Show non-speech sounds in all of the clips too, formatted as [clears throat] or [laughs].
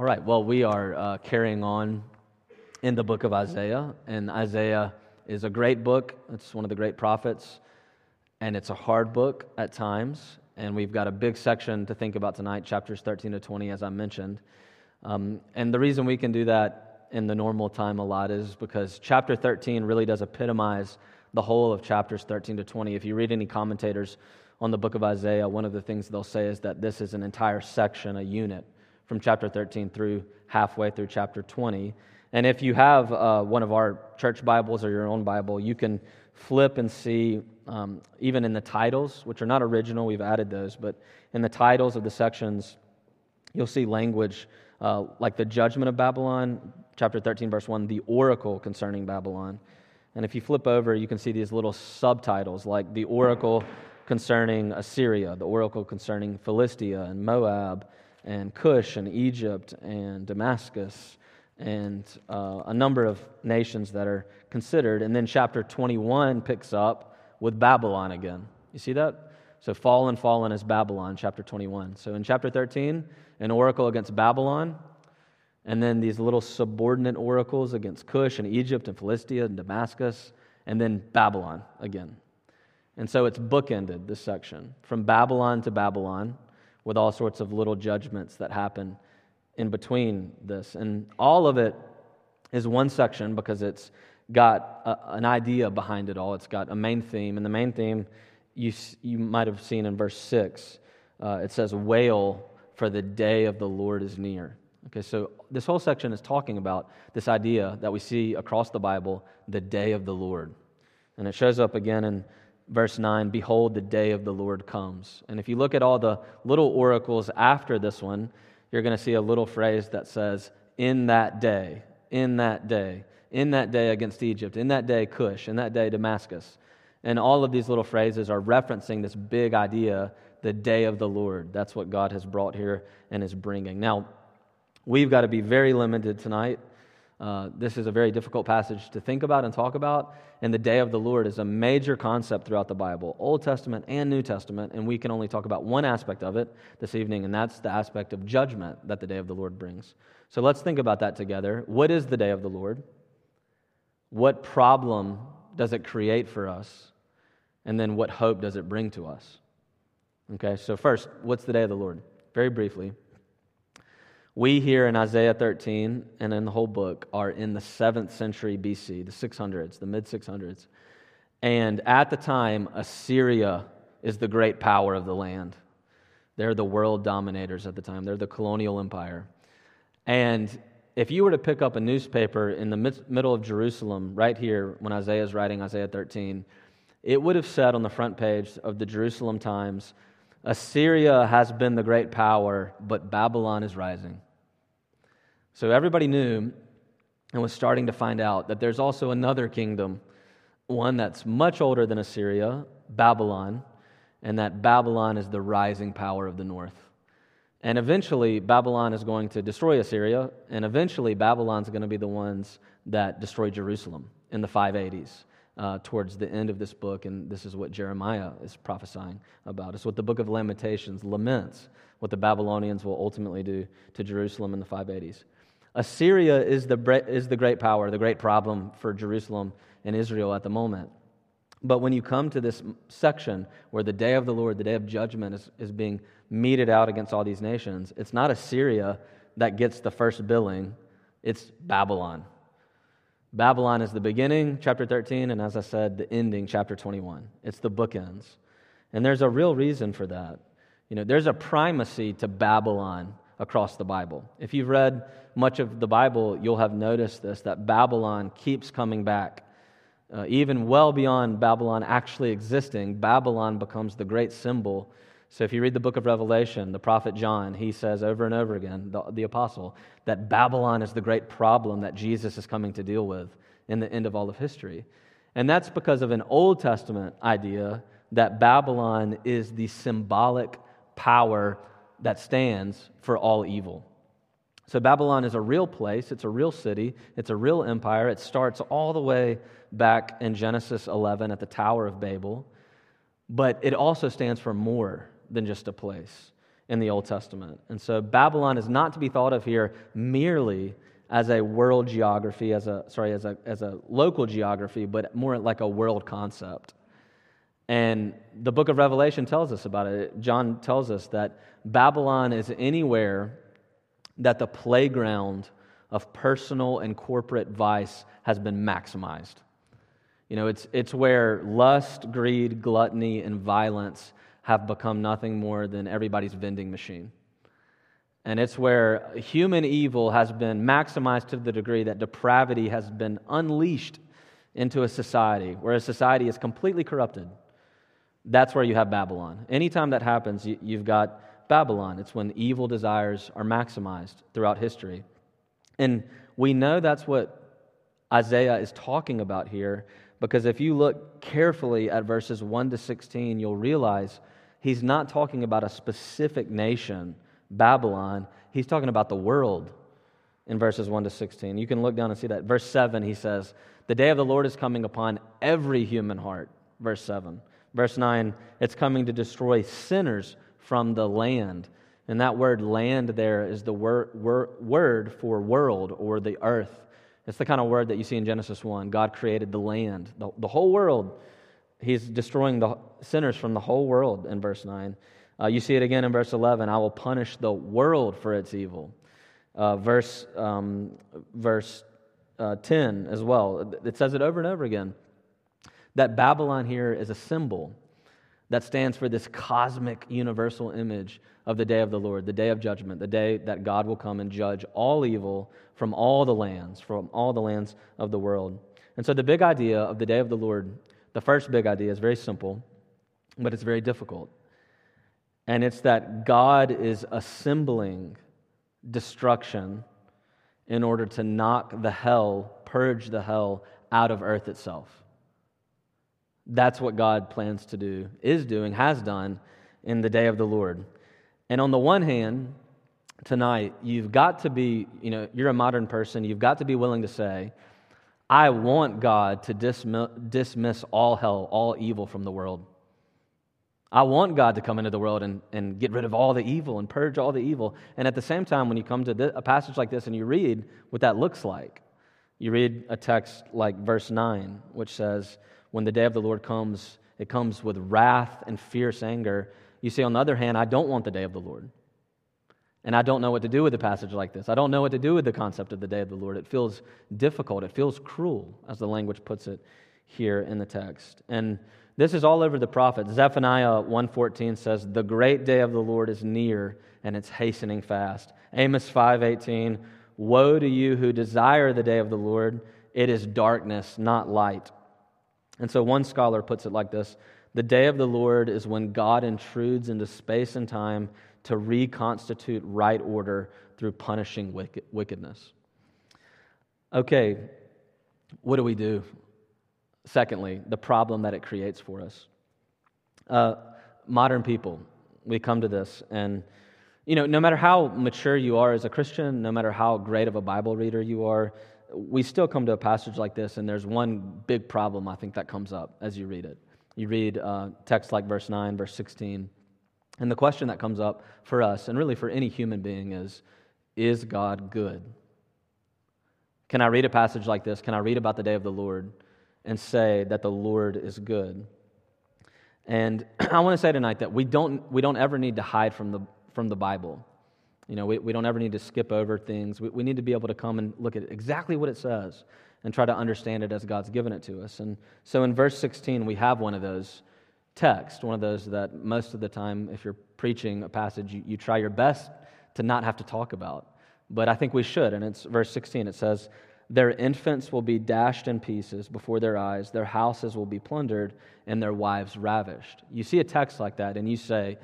All right, well, we are uh, carrying on in the book of Isaiah, and Isaiah is a great book. It's one of the great prophets, and it's a hard book at times. And we've got a big section to think about tonight, chapters 13 to 20, as I mentioned. Um, and the reason we can do that in the normal time a lot is because chapter 13 really does epitomize the whole of chapters 13 to 20. If you read any commentators on the book of Isaiah, one of the things they'll say is that this is an entire section, a unit from chapter 13 through halfway through chapter 20. And if you have uh, one of our church Bibles or your own Bible, you can flip and see, um, even in the titles, which are not original, we've added those, but in the titles of the sections, you'll see language uh, like the judgment of Babylon, chapter 13, verse 1, the oracle concerning Babylon. And if you flip over, you can see these little subtitles like the oracle concerning Assyria, the oracle concerning Philistia and Moab and Cush and Egypt and Damascus and uh, a number of nations that are considered. And then chapter 21 picks up with Babylon again. You see that? So, fallen, fallen is Babylon, chapter 21. So, in chapter 13, an oracle against Babylon, and then these little subordinate oracles against Cush and Egypt and Philistia and Damascus, and then Babylon again. And so it's bookended, this section, from Babylon to Babylon with all sorts of little judgments that happen in between this. And all of it is one section because it's got a, an idea behind it all. It's got a main theme. And the main theme you, you might have seen in verse 6. Uh, it says, Wail, for the day of the Lord is near. Okay, so this whole section is talking about this idea that we see across the Bible, the day of the Lord. And it shows up again in verse 9 Behold, the day of the Lord comes. And if you look at all the little oracles after this one, you're going to see a little phrase that says, In that day, in that day, in that day against Egypt, in that day Cush, in that day Damascus. And all of these little phrases are referencing this big idea, the day of the Lord. That's what God has brought here and is bringing. Now, we've got to be very limited tonight uh, this is a very difficult passage to think about and talk about. And the day of the Lord is a major concept throughout the Bible, Old Testament and New Testament. And we can only talk about one aspect of it this evening, and that's the aspect of judgment that the day of the Lord brings. So let's think about that together. What is the day of the Lord? What problem does it create for us? And then what hope does it bring to us? Okay, so first, what's the day of the Lord? Very briefly. We here in Isaiah 13 and in the whole book are in the 7th century BC, the 600s, the mid 600s. And at the time, Assyria is the great power of the land. They're the world dominators at the time, they're the colonial empire. And if you were to pick up a newspaper in the middle of Jerusalem, right here, when Isaiah is writing Isaiah 13, it would have said on the front page of the Jerusalem Times Assyria has been the great power, but Babylon is rising. So everybody knew and was starting to find out that there's also another kingdom, one that's much older than Assyria, Babylon, and that Babylon is the rising power of the north. And eventually, Babylon is going to destroy Assyria, and eventually, Babylon's going to be the ones that destroy Jerusalem in the 580s. Uh, towards the end of this book, and this is what Jeremiah is prophesying about. It's what the book of Lamentations laments, what the Babylonians will ultimately do to Jerusalem in the 580s. Assyria is the, is the great power, the great problem for Jerusalem and Israel at the moment. But when you come to this section where the day of the Lord, the day of judgment, is, is being meted out against all these nations, it's not Assyria that gets the first billing, it's Babylon. Babylon is the beginning, chapter 13, and as I said, the ending, chapter 21. It's the bookends. And there's a real reason for that. You know, there's a primacy to Babylon across the Bible. If you've read much of the Bible, you'll have noticed this that Babylon keeps coming back. Uh, even well beyond Babylon actually existing, Babylon becomes the great symbol. So if you read the book of Revelation, the prophet John, he says over and over again, the, the apostle, that Babylon is the great problem that Jesus is coming to deal with in the end of all of history. And that's because of an Old Testament idea that Babylon is the symbolic power that stands for all evil. So, Babylon is a real place, it's a real city, it's a real empire. It starts all the way back in Genesis 11 at the Tower of Babel, but it also stands for more than just a place. in the Old Testament. And so Babylon is not to be thought of here merely as a world geography, as a sorry, as a as a local geography, but more like a world concept. And the book of Revelation tells us about it. John tells us that Babylon is anywhere that the playground of personal and corporate vice has been maximized. You know, it's, it's where lust, greed, gluttony, and violence have become nothing more than everybody's vending machine. And it's where human evil has been maximized to the degree that depravity has been unleashed into a society, where a society is completely corrupted. That's where you have Babylon. Anytime that happens, you've got Babylon. It's when evil desires are maximized throughout history. And we know that's what Isaiah is talking about here because if you look carefully at verses 1 to 16, you'll realize he's not talking about a specific nation, Babylon. He's talking about the world in verses 1 to 16. You can look down and see that. Verse 7, he says, The day of the Lord is coming upon every human heart. Verse 7. Verse 9, it's coming to destroy sinners from the land. And that word land there is the wor- wor- word for world or the earth. It's the kind of word that you see in Genesis 1. God created the land, the, the whole world. He's destroying the sinners from the whole world in verse 9. Uh, you see it again in verse 11 I will punish the world for its evil. Uh, verse um, verse uh, 10 as well. It says it over and over again that Babylon here is a symbol that stands for this cosmic universal image of the day of the Lord, the day of judgment, the day that God will come and judge all evil from all the lands, from all the lands of the world. And so, the big idea of the day of the Lord, the first big idea, is very simple, but it's very difficult. And it's that God is assembling destruction in order to knock the hell, purge the hell out of earth itself. That's what God plans to do, is doing, has done in the day of the Lord. And on the one hand, tonight, you've got to be, you know, you're a modern person, you've got to be willing to say, I want God to dismiss, all hell, all evil from the world. I want God to come into the world and, and get rid of all the evil and purge all the evil. And at the same time, when you come to this, a passage like this and you read what that looks like, you read a text like verse 9, which says, when the day of the Lord comes, it comes with wrath and fierce anger. You see, on the other hand, I don't want the day of the Lord. And I don't know what to do with a passage like this. I don't know what to do with the concept of the day of the Lord. It feels difficult. It feels cruel, as the language puts it here in the text. And this is all over the prophets. Zephaniah 1:14 says, "The great day of the Lord is near, and it's hastening fast." Amos 5:18, "Woe to you who desire the day of the Lord; it is darkness, not light." And so one scholar puts it like this The day of the Lord is when God intrudes into space and time to reconstitute right order through punishing wickedness. Okay, what do we do? Secondly, the problem that it creates for us. Uh, modern people, we come to this, and you know, no matter how mature you are as a Christian, no matter how great of a Bible reader you are, we still come to a passage like this, and there's one big problem I think that comes up as you read it. You read uh, text like verse 9, verse 16, and the question that comes up for us, and really for any human being, is Is God good? Can I read a passage like this? Can I read about the day of the Lord and say that the Lord is good? And [clears throat] I want to say tonight that we don't, we don't ever need to hide from the, from the Bible. You know, we, we don't ever need to skip over things. We, we need to be able to come and look at exactly what it says and try to understand it as God's given it to us. And so in verse 16, we have one of those texts, one of those that most of the time, if you're preaching a passage, you, you try your best to not have to talk about. But I think we should. And it's verse 16. It says, Their infants will be dashed in pieces before their eyes, their houses will be plundered, and their wives ravished. You see a text like that, and you say,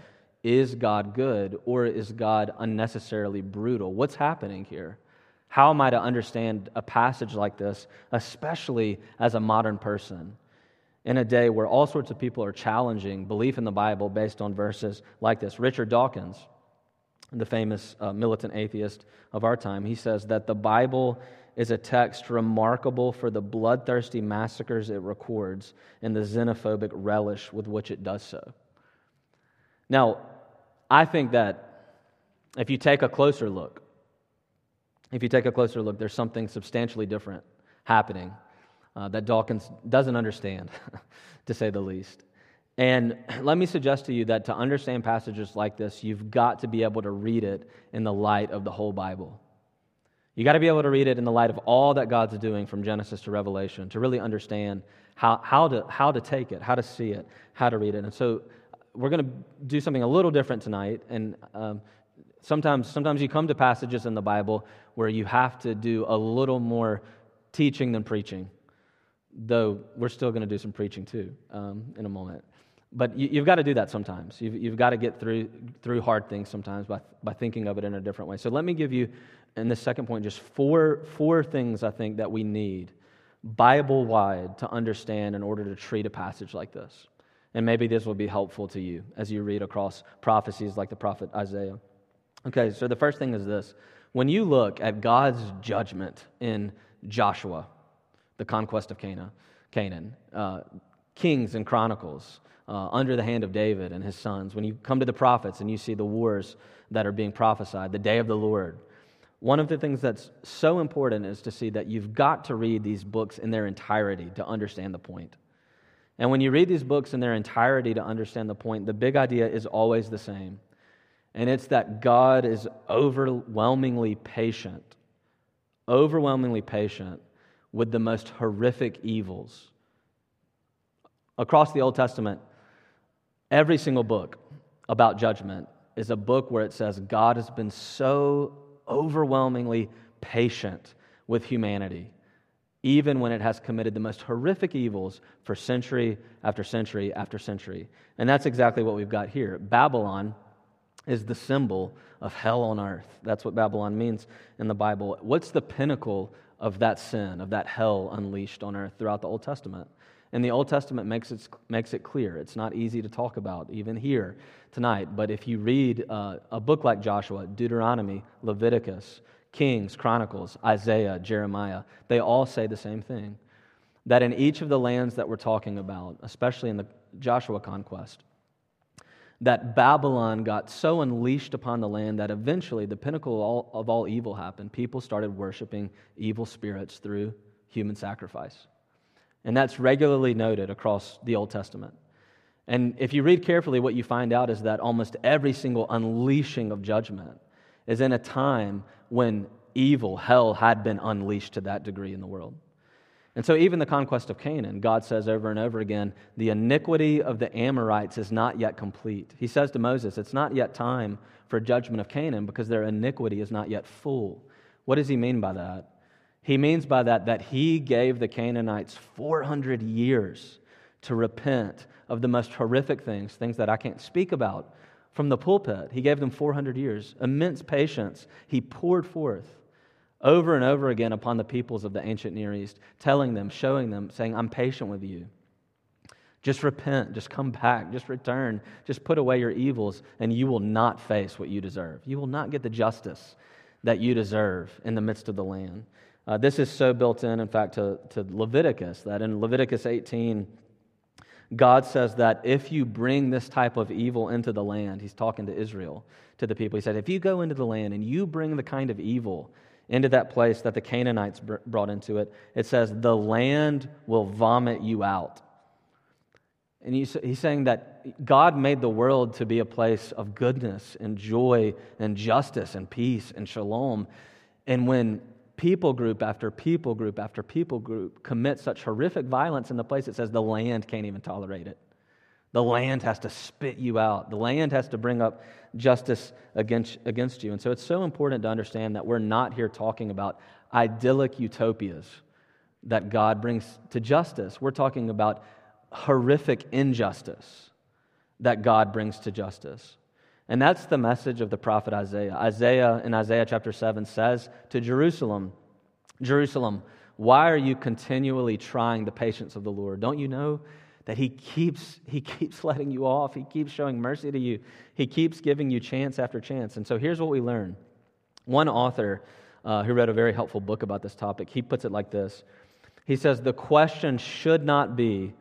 is God good or is God unnecessarily brutal? What's happening here? How am I to understand a passage like this, especially as a modern person? In a day where all sorts of people are challenging belief in the Bible based on verses like this. Richard Dawkins, the famous uh, militant atheist of our time, he says that the Bible is a text remarkable for the bloodthirsty massacres it records and the xenophobic relish with which it does so. Now, I think that if you take a closer look, if you take a closer look, there's something substantially different happening uh, that Dawkins doesn't understand, [laughs] to say the least. And [clears throat] let me suggest to you that to understand passages like this, you've got to be able to read it in the light of the whole Bible. You got to be able to read it in the light of all that God's doing from Genesis to Revelation to really understand how, how, to, how to take it, how to see it, how to read it. And so we're going to do something a little different tonight. And um, sometimes, sometimes you come to passages in the Bible where you have to do a little more teaching than preaching, though we're still going to do some preaching too um, in a moment. But you, have got to do that sometimes. You've, you've got to get through, through hard things sometimes by, by thinking of it in a different way. So let me give you, in this second point, just four, four things I think that we need Bible wide to understand in order to treat a passage like this. And maybe this will be helpful to you as you read across prophecies like the prophet Isaiah. Okay, so the first thing is this when you look at God's judgment in Joshua, the conquest of Canaan, Canaan uh, Kings and Chronicles, uh, under the hand of David and his sons, when you come to the prophets and you see the wars that are being prophesied, the day of the Lord, one of the things that's so important is to see that you've got to read these books in their entirety to understand the point. And when you read these books in their entirety to understand the point, the big idea is always the same. And it's that God is overwhelmingly patient, overwhelmingly patient with the most horrific evils. Across the Old Testament, every single book about judgment is a book where it says God has been so overwhelmingly patient with humanity, even when it has committed the most horrific evils for century after century after century. And that's exactly what we've got here. Babylon is the symbol of hell on earth. That's what Babylon means in the Bible. What's the pinnacle of that sin, of that hell unleashed on earth throughout the Old Testament? And the Old Testament makes it, makes it clear. It's not easy to talk about, even here tonight. But if you read uh, a book like Joshua, Deuteronomy, Leviticus, Kings, Chronicles, Isaiah, Jeremiah, they all say the same thing. That in each of the lands that we're talking about, especially in the Joshua conquest, that Babylon got so unleashed upon the land that eventually the pinnacle of all, of all evil happened. People started worshiping evil spirits through human sacrifice. And that's regularly noted across the Old Testament. And if you read carefully, what you find out is that almost every single unleashing of judgment is in a time when evil, hell, had been unleashed to that degree in the world. And so, even the conquest of Canaan, God says over and over again, the iniquity of the Amorites is not yet complete. He says to Moses, It's not yet time for judgment of Canaan because their iniquity is not yet full. What does he mean by that? He means by that that he gave the Canaanites 400 years to repent of the most horrific things, things that I can't speak about from the pulpit. He gave them 400 years, immense patience. He poured forth over and over again upon the peoples of the ancient Near East, telling them, showing them, saying, I'm patient with you. Just repent, just come back, just return, just put away your evils, and you will not face what you deserve. You will not get the justice that you deserve in the midst of the land. Uh, this is so built in, in fact, to, to Leviticus, that in Leviticus 18, God says that if you bring this type of evil into the land, he's talking to Israel, to the people. He said, if you go into the land and you bring the kind of evil into that place that the Canaanites brought into it, it says, the land will vomit you out. And he's, saying that God made the world to be a place of goodness and joy and justice and peace and shalom. And when people group after people group after people group commit such horrific violence in the place it says the land can't even tolerate it. The land has to spit you out. The land has to bring up justice against, against you. And so it's so important to understand that we're not here talking about idyllic utopias that God brings to justice. We're talking about horrific injustice that God brings to justice. And that's the message of the prophet Isaiah. Isaiah in Isaiah chapter 7 says to Jerusalem, Jerusalem, why are you continually trying the patience of the Lord? Don't you know that he keeps he keeps [laughs] letting you off. He keeps showing mercy to you. He keeps giving you chance after chance. And so here's what we learn. One author uh, who wrote a very helpful book about this topic, he puts it like this. He says the question should not be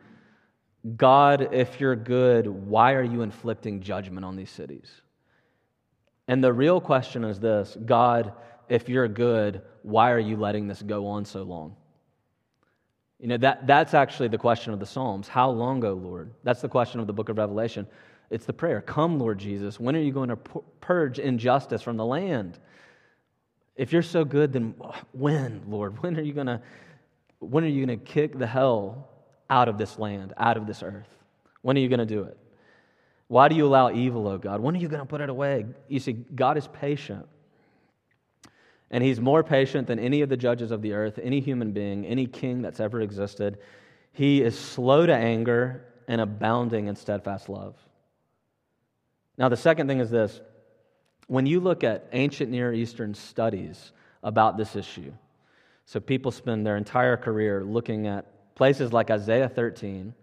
God, if you're good, why are you inflicting judgment on these cities? And the real question is this God, if you're good, why are you letting this go on so long? You know, that, that's actually the question of the Psalms. How long, O Lord? That's the question of the book of Revelation. It's the prayer Come, Lord Jesus. When are you going to purge injustice from the land? If you're so good, then when, Lord? When are you going to when are you going to kick the hell out of this land, out of this earth? When are you going to do it? Why do you allow evil, oh God? When are you going to put it away? You see, God is patient. And he's more patient than any of the judges of the earth, any human being, any king that's ever existed. He is slow to anger and abounding in steadfast love. Now, the second thing is this when you look at ancient Near Eastern studies about this issue, so people spend their entire career looking at places like Isaiah 13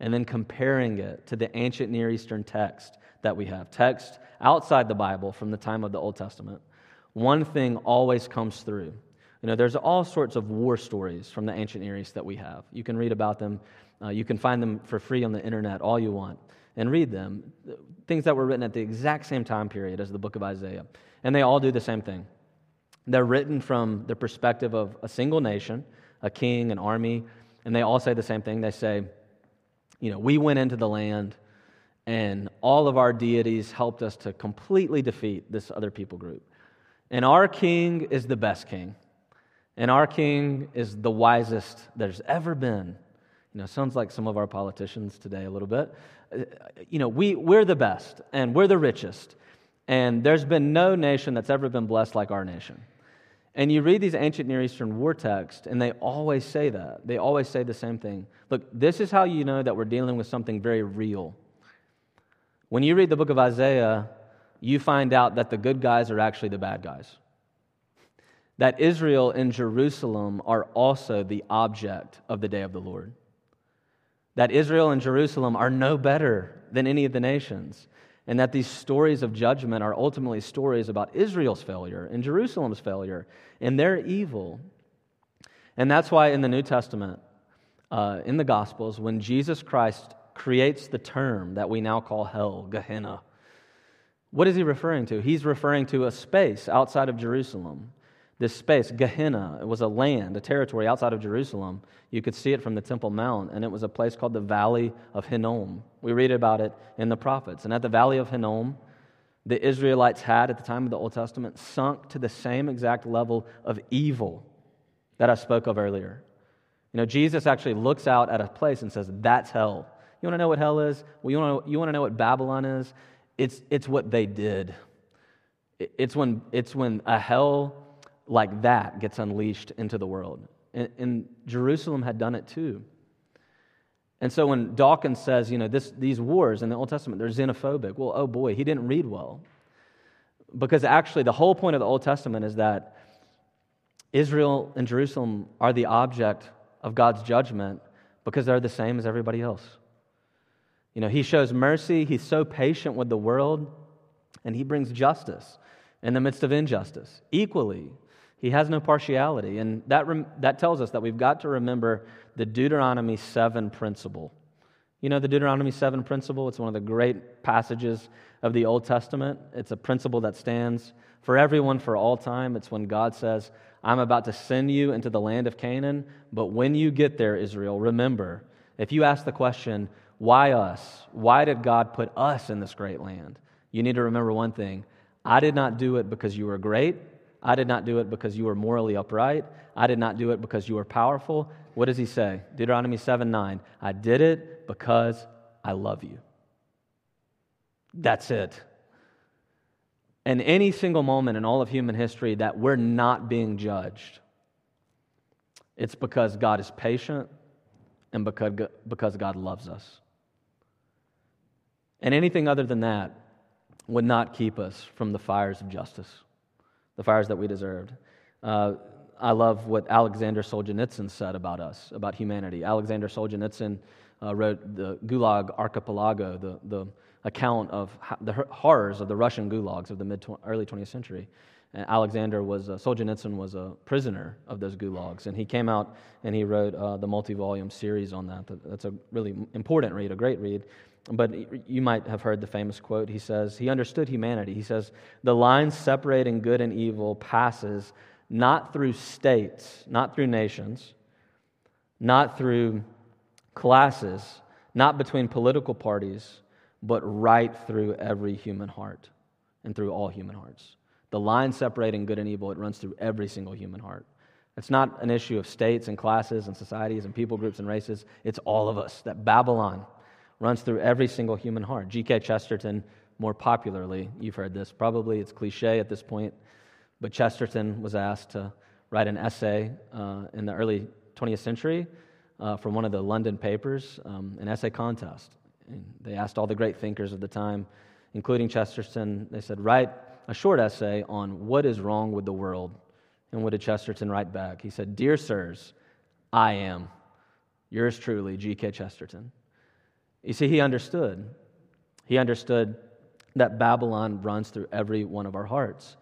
and then comparing it to the ancient Near Eastern text that we have, text outside the Bible from the time of the Old Testament. One thing always comes through. You know, there's all sorts of war stories from the ancient Near East that we have. You can read about them. Uh, you can find them for free on the internet, all you want, and read them. Things that were written at the exact same time period as the book of Isaiah. And they all do the same thing. They're written from the perspective of a single nation, a king, an army, and they all say the same thing. They say, you know, we went into the land and all of our deities helped us to completely defeat this other people group. And our king is the best king. And our king is the wisest there's ever been. You know, sounds like some of our politicians today a little bit. You know, we, we're the best and we're the richest. And there's been no nation that's ever been blessed like our nation. And you read these ancient Near Eastern war texts, and they always say that. They always say the same thing. Look, this is how you know that we're dealing with something very real. When you read the book of Isaiah, you find out that the good guys are actually the bad guys. That Israel and Jerusalem are also the object of the day of the Lord. That Israel and Jerusalem are no better than any of the nations and that these stories of judgment are ultimately stories about Israel's failure and Jerusalem's failure and their evil. And that's why in the New Testament, uh, in the Gospels, when Jesus Christ creates the term that we now call hell, Gehenna, what is he referring to? He's referring to a space outside of Jerusalem this space, Gehenna, it was a land, a territory outside of Jerusalem. You could see it from the Temple Mount, and it was a place called the Valley of Hinnom. We read about it in the prophets. And at the Valley of Hinnom, the Israelites had, at the time of the Old Testament, sunk to the same exact level of evil that I spoke of earlier. You know, Jesus actually looks out at a place and says, That's hell. You want to know what hell is? Well, you want to, you want to know what Babylon is? It's, it's what they did. It's when, it's when a hell like that gets unleashed into the world. And, and, Jerusalem had done it too. And so when Dawkins says, you know, this, these wars in the Old Testament, they're xenophobic, well, oh boy, he didn't read well. Because actually, the whole point of the Old Testament is that Israel and Jerusalem are the object of God's judgment because they're the same as everybody else. You know, he shows mercy, he's so patient with the world, and he brings justice in the midst of injustice equally he has no partiality. And that, rem- that tells us that we've got to remember the Deuteronomy 7 principle. You know the Deuteronomy 7 principle? It's one of the great passages of the Old Testament. It's a principle that stands for everyone for all time. It's when God says, I'm about to send you into the land of Canaan, but when you get there, Israel, remember, if you ask the question, why us? Why did God put us in this great land? You need to remember one thing I did not do it because you were great. I did not do it because you were morally upright. I did not do it because you were powerful. What does he say? Deuteronomy 7 9. I did it because I love you. That's it. And any single moment in all of human history that we're not being judged, it's because God is patient and because God loves us. And anything other than that would not keep us from the fires of justice the fires that we deserved. Uh, I love what Alexander Solzhenitsyn said about us, about humanity. Alexander Solzhenitsyn uh, wrote the Gulag Archipelago, the, the account of the horrors of the Russian gulags of the mid early 20th century. And Alexander was, uh, Solzhenitsyn was a prisoner of those gulags. And he came out and he wrote uh, the multi volume series on that. That's a really important read, a great read. But you might have heard the famous quote. He says, He understood humanity. He says, The line separating good and evil passes not through states, not through nations, not through classes, not between political parties, but right through every human heart and through all human hearts. The line separating good and evil, it runs through every single human heart. It's not an issue of states and classes and societies and people groups and races. It's all of us. That Babylon runs through every single human heart. G.K. Chesterton, more popularly, you've heard this. Probably it's cliche at this point, but Chesterton was asked to write an essay uh, in the early 20th century uh, from one of the London papers, um, an essay contest. And they asked all the great thinkers of the time, including Chesterton, they said, write a short essay on what is wrong with the world. And what did Chesterton write back? He said, Dear sirs, I am. Yours truly, G.K. Chesterton. You see, he understood. He understood that Babylon runs through every one of our hearts.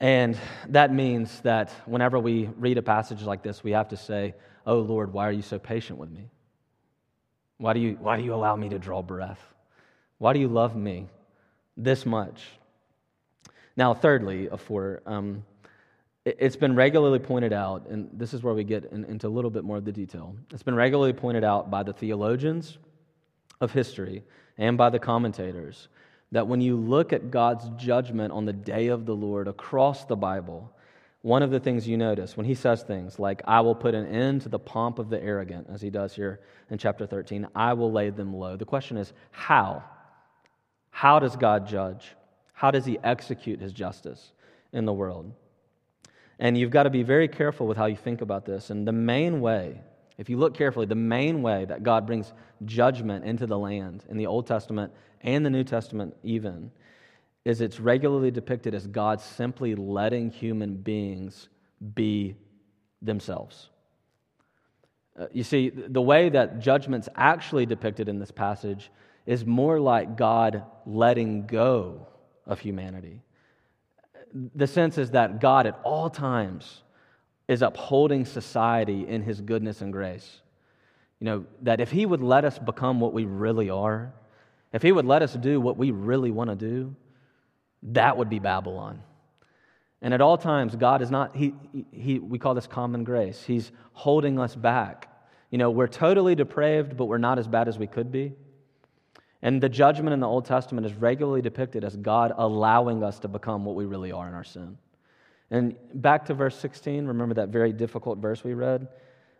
And that means that whenever we read a passage like this, we have to say, Oh Lord, why are you so patient with me? Why do you, why do you allow me to draw breath? Why do you love me this much? Now, thirdly, of four, um, it's been regularly pointed out, and this is where we get in, into a little bit more of the detail. It's been regularly pointed out by the theologians of history and by the commentators that when you look at God's judgment on the day of the Lord across the Bible, one of the things you notice when he says things like, I will put an end to the pomp of the arrogant, as he does here in chapter 13, I will lay them low. The question is, how? How does God judge? How does he execute his justice in the world? And you've got to be very careful with how you think about this. And the main way if you look carefully, the main way that God brings judgment into the land in the Old Testament and the New Testament, even, is it's regularly depicted as God simply letting human beings be themselves. Uh, you see, the way that judgment's actually depicted in this passage is more like God letting go of humanity. The sense is that God at all times is upholding society in his goodness and grace. You know, that if he would let us become what we really are, if he would let us do what we really want to do, that would be Babylon. And at all times, God is not, he, he, we call this common grace. He's holding us back. You know, we're totally depraved, but we're not as bad as we could be. And the judgment in the Old Testament is regularly depicted as God allowing us to become what we really are in our sin. And back to verse 16, remember that very difficult verse we read?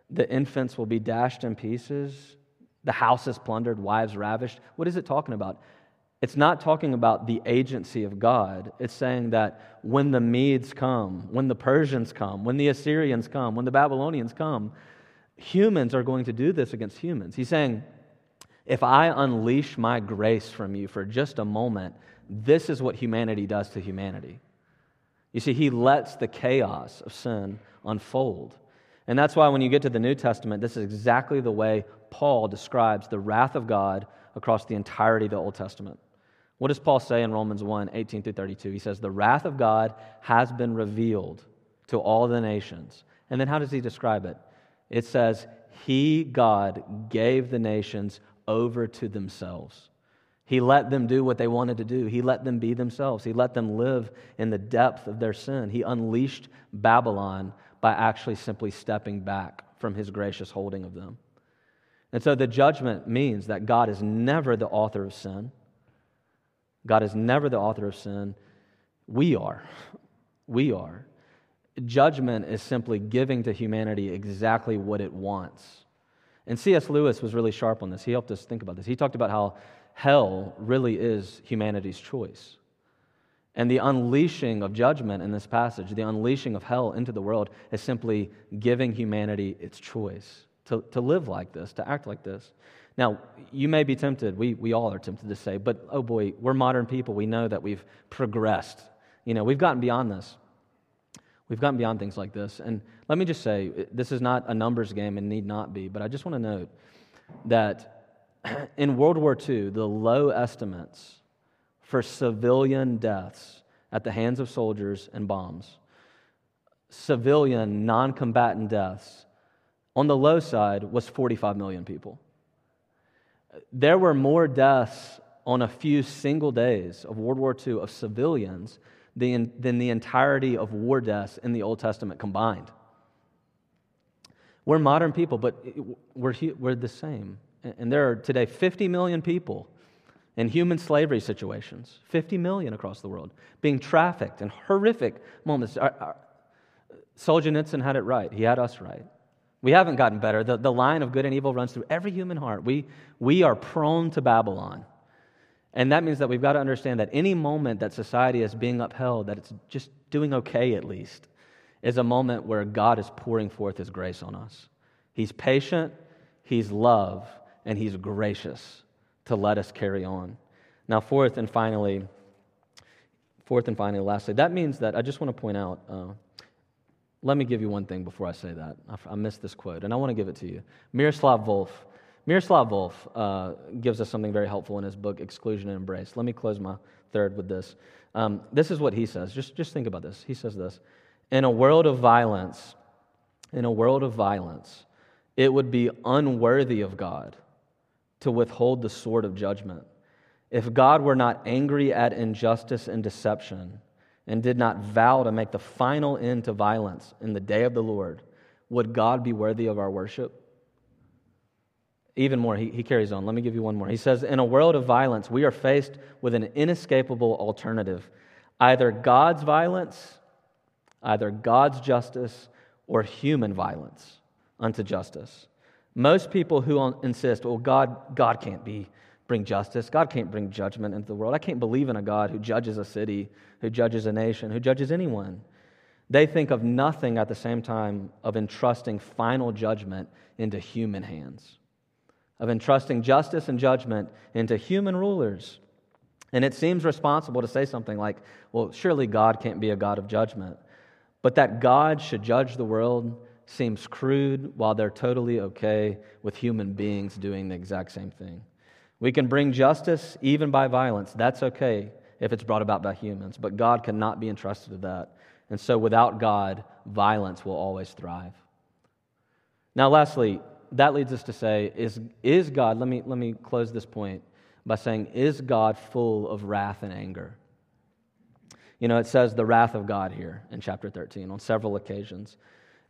The infants will be dashed in pieces, the house is plundered, wives ravished. What is it talking about? It's not talking about the agency of God. It's saying that when the Medes come, when the Persians come, when the Assyrians come, when the Babylonians come, humans are going to do this against humans. He's saying, if I unleash my grace from you for just a moment, this is what humanity does to humanity. You see, he lets the chaos of sin unfold. And that's why when you get to the New Testament, this is exactly the way Paul describes the wrath of God across the entirety of the Old Testament. What does Paul say in Romans 1 18 through 32? He says, The wrath of God has been revealed to all the nations. And then how does he describe it? It says, He, God, gave the nations over to themselves he let them do what they wanted to do. He let them be themselves. He let them live in the depth of their sin. He unleashed Babylon by actually simply stepping back from his gracious holding of them. And so the judgment means that God is never the author of sin. God is never the author of sin. We are. We are. Judgment is simply giving to humanity exactly what it wants. And C.S. Lewis was really sharp on this. He helped us think about this. He talked about how hell really is humanity's choice. And the unleashing of judgment in this passage, the unleashing of hell into the world, is simply giving humanity its choice to, to live like this, to act like this. Now, you may be tempted, we, we all are tempted to say, but oh boy, we're modern people. We know that we've progressed. You know, we've gotten beyond this. We've gotten beyond things like this. And let me just say, this is not a numbers game and need not be, but I just want to note that [clears throat] in World War II, the low estimates for civilian deaths at the hands of soldiers and bombs. Civilian, non combatant deaths on the low side was 45 million people. There were more deaths on a few single days of World War II of civilians than, than the entirety of war deaths in the Old Testament combined. We're modern people, but we're, we're the same. And there are today 50 million people in human slavery situations, 50 million across the world, being trafficked in horrific moments. Solzhenitsyn had it right. He had us right. We haven't gotten better. The, the line of good and evil runs through every human heart. We, we are prone to Babylon. And that means that we've got to understand that any moment that society is being upheld, that it's just doing okay at least, is a moment where God is pouring forth His grace on us. He's patient, He's love, and He's gracious to let us carry on. Now, fourth and finally, fourth and finally, lastly, that means that I just want to point out. Uh, let me give you one thing before I say that. I, missed this quote, and I want to give it to you. Miroslav Volf Miroslav Volf uh, gives us something very helpful in his book, Exclusion and Embrace. Let me close my third with this. Um, this is what he says. Just, just think about this. He says this In a world of violence, in a world of violence, it would be unworthy of God to withhold the sword of judgment. If God were not angry at injustice and deception and did not vow to make the final end to violence in the day of the Lord, would God be worthy of our worship? Even more, he, he carries on. Let me give you one more. He says, In a world of violence, we are faced with an inescapable alternative either God's violence, either God's justice, or human violence unto justice. Most people who insist, well, God, God can't be bring justice. God can't bring judgment into the world. I can't believe in a God who judges a city, who judges a nation, who judges anyone. They think of nothing at the same time of entrusting final judgment into human hands of entrusting justice and judgment into human rulers. And it seems responsible to say something like, well, surely God can't be a God of judgment. But that God should judge the world seems crude while they're totally okay with human beings doing the exact same thing. We can bring justice even by violence. That's okay if it's brought about by humans, but God cannot be entrusted to that. And so without God, violence will always thrive. Now, lastly, that leads us to say is, is God, let me, let me close this point by saying, is God full of wrath and anger? You know, it says the wrath of God here in chapter 13 on several occasions.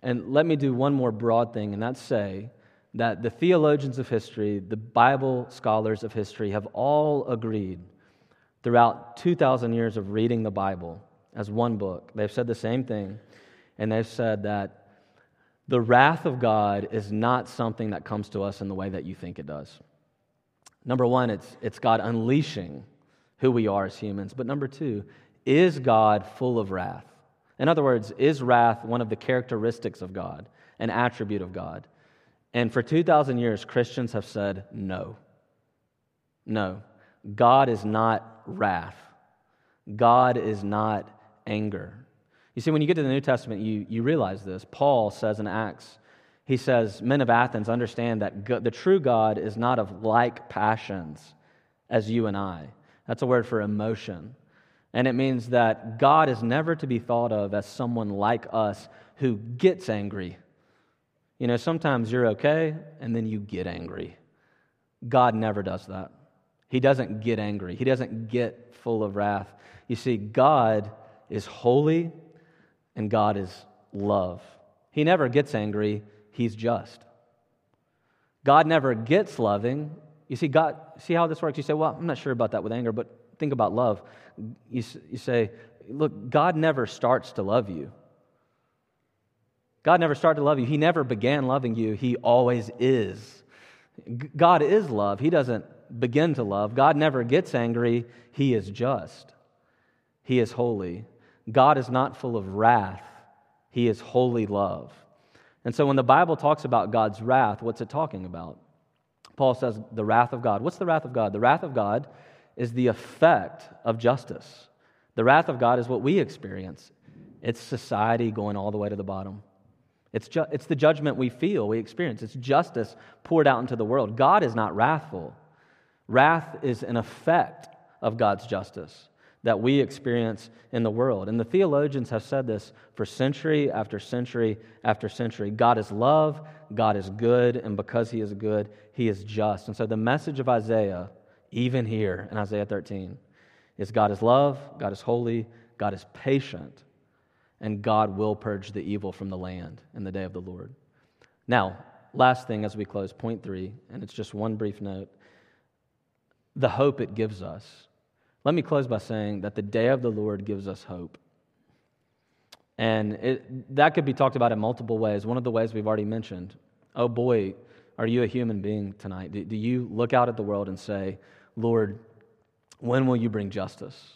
And let me do one more broad thing, and that's say that the theologians of history, the Bible scholars of history, have all agreed throughout 2,000 years of reading the Bible as one book. They've said the same thing, and they've said that the wrath of God is not something that comes to us in the way that you think it does. Number one, it's, it's God unleashing who we are as humans. But number two, is God full of wrath? In other words, is wrath one of the characteristics of God, an attribute of God? And for 2,000 years, Christians have said no. No. God is not wrath. God is not anger. You see, when you get to the New Testament, you, you realize this. Paul says in Acts, he says, Men of Athens, understand that the true God is not of like passions as you and I. That's a word for emotion. And it means that God is never to be thought of as someone like us who gets angry. You know, sometimes you're okay and then you get angry. God never does that. He doesn't get angry, He doesn't get full of wrath. You see, God is holy and God is love. He never gets angry, He's just. God never gets loving. You see, God, see how this works? You say, well, I'm not sure about that with anger, but think about love. You, you say, look, God never starts to love you. God never started to love you. He never began loving you. He always is. God is love. He doesn't begin to love. God never gets angry. He is just. He is holy. God is not full of wrath, He is holy love. And so when the Bible talks about God's wrath, what's it talking about? Paul says, the wrath of God. What's the wrath of God? The wrath of God is the effect of justice. The wrath of God is what we experience. It's society going all the way to the bottom. It's, ju- it's the judgment we feel, we experience. It's justice poured out into the world. God is not wrathful. Wrath is an effect of God's justice. that we experience in the world. And the theologians have said this for century after century after century. God is love, God is good, and because He is good, He is just. And so the message of Isaiah, even here in Isaiah 13, is God is love, God is holy, God is patient, and God will purge the evil from the land in the day of the Lord. Now, last thing as we close, point three, and it's just one brief note the hope it gives us. Let me close by saying that the day of the Lord gives us hope. And it, that could be talked about in multiple ways. One of the ways we've already mentioned oh boy, are you a human being tonight? Do, do you look out at the world and say, Lord, when will you bring justice?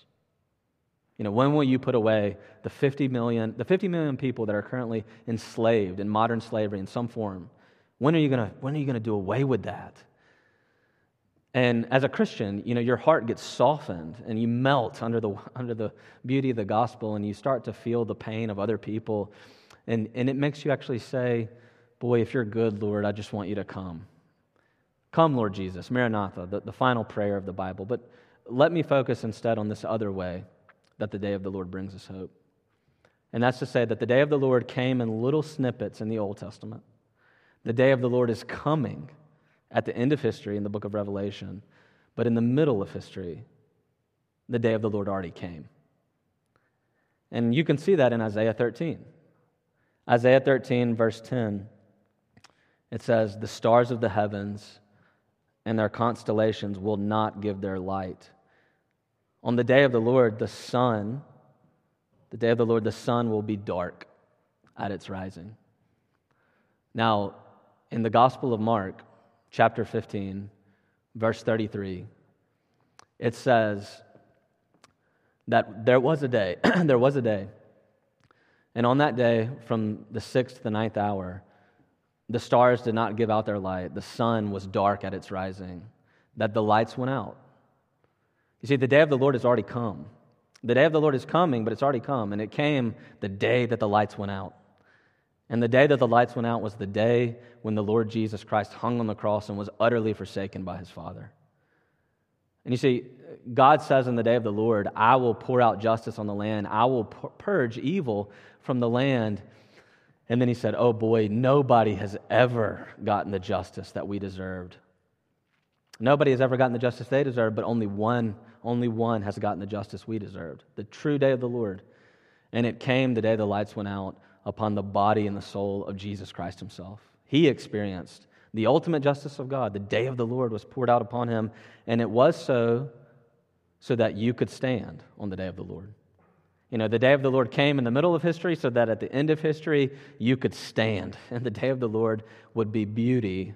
You know, when will you put away the 50 million, the 50 million people that are currently enslaved in modern slavery in some form? When are you to, when are you to do away with that? And as a Christian, you know, your heart gets softened and you melt under the, [laughs] under the beauty of the gospel and you start to feel the pain of other people. And, and it makes you actually say, Boy, if you're good, Lord, I just want you to come. Come, Lord Jesus. Maranatha, the, the final prayer of the Bible. But let me focus instead on this other way that the day of the Lord brings us hope. And that's to say that the day of the Lord came in little snippets in the Old Testament. The day of the Lord is coming at the end of history in the book of Revelation, but in the middle of history, the day of the Lord already came. And you can see that in Isaiah 13. Isaiah 13, verse 10 it says, The stars of the heavens and their constellations will not give their light. On the day of the Lord, the sun, the day of the Lord, the sun will be dark at its rising. Now, in the Gospel of Mark, chapter 15, verse 33, it says that there was a day, [clears throat] there was a day, and on that day, from the sixth to the ninth hour, the stars did not give out their light. The sun was dark at its rising, that the lights went out. You see, the day of the Lord has already come. The day of the Lord is coming, but it's already come. And it came the day that the lights went out. And the day that the lights went out was the day when the Lord Jesus Christ hung on the cross and was utterly forsaken by his Father. And you see, God says in the day of the Lord, I will pour out justice on the land, I will purge evil from the land. And then he said, Oh boy, nobody has ever gotten the justice that we deserved. Nobody has ever gotten the justice they deserved, but only one, only one has gotten the justice we deserved. The true day of the Lord. And it came the day the lights went out upon the body and the soul of Jesus Christ himself. He experienced the ultimate justice of God. The day of the Lord was poured out upon him, and it was so so that you could stand on the day of the Lord. You know, the day of the Lord came in the middle of history so that at the end of history you could stand. [laughs] And the day of the Lord would be beauty,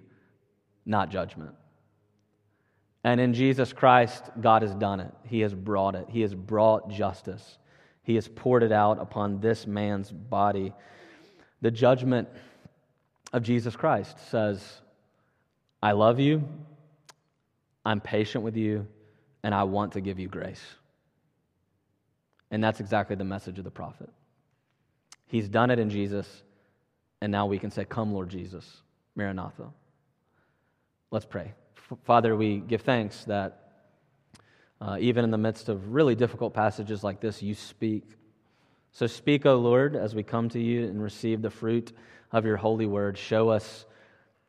not judgment. And in Jesus Christ, God has done it. He has brought it. He has brought justice. He has poured it out upon this man's body. The judgment of Jesus Christ says, I love you, I'm patient with you, and I want to give you grace. And that's exactly the message of the prophet. He's done it in Jesus, and now we can say, Come, Lord Jesus, Maranatha. Let's pray. Father, we give thanks that uh, even in the midst of really difficult passages like this, you speak. So speak, O Lord, as we come to you and receive the fruit of your holy word. Show us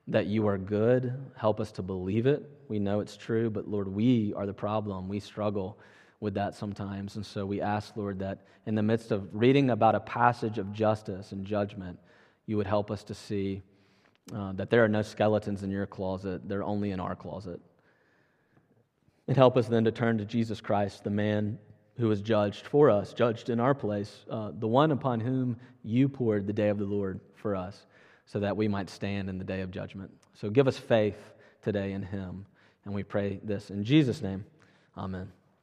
that you are good. Help us to believe it. We know it's true, but Lord, we are the problem. We struggle with that sometimes. And so we ask, Lord, that in the midst of reading about a passage of justice and judgment, you would help us to see uh, that there are no skeletons in your closet, they're only in our closet. And help us then to turn to Jesus Christ, the man who was judged for us, judged in our place, uh, the one upon whom you poured the day of the Lord for us, so that we might stand in the day of judgment. So give us faith today in him. And we pray this in Jesus' name. Amen.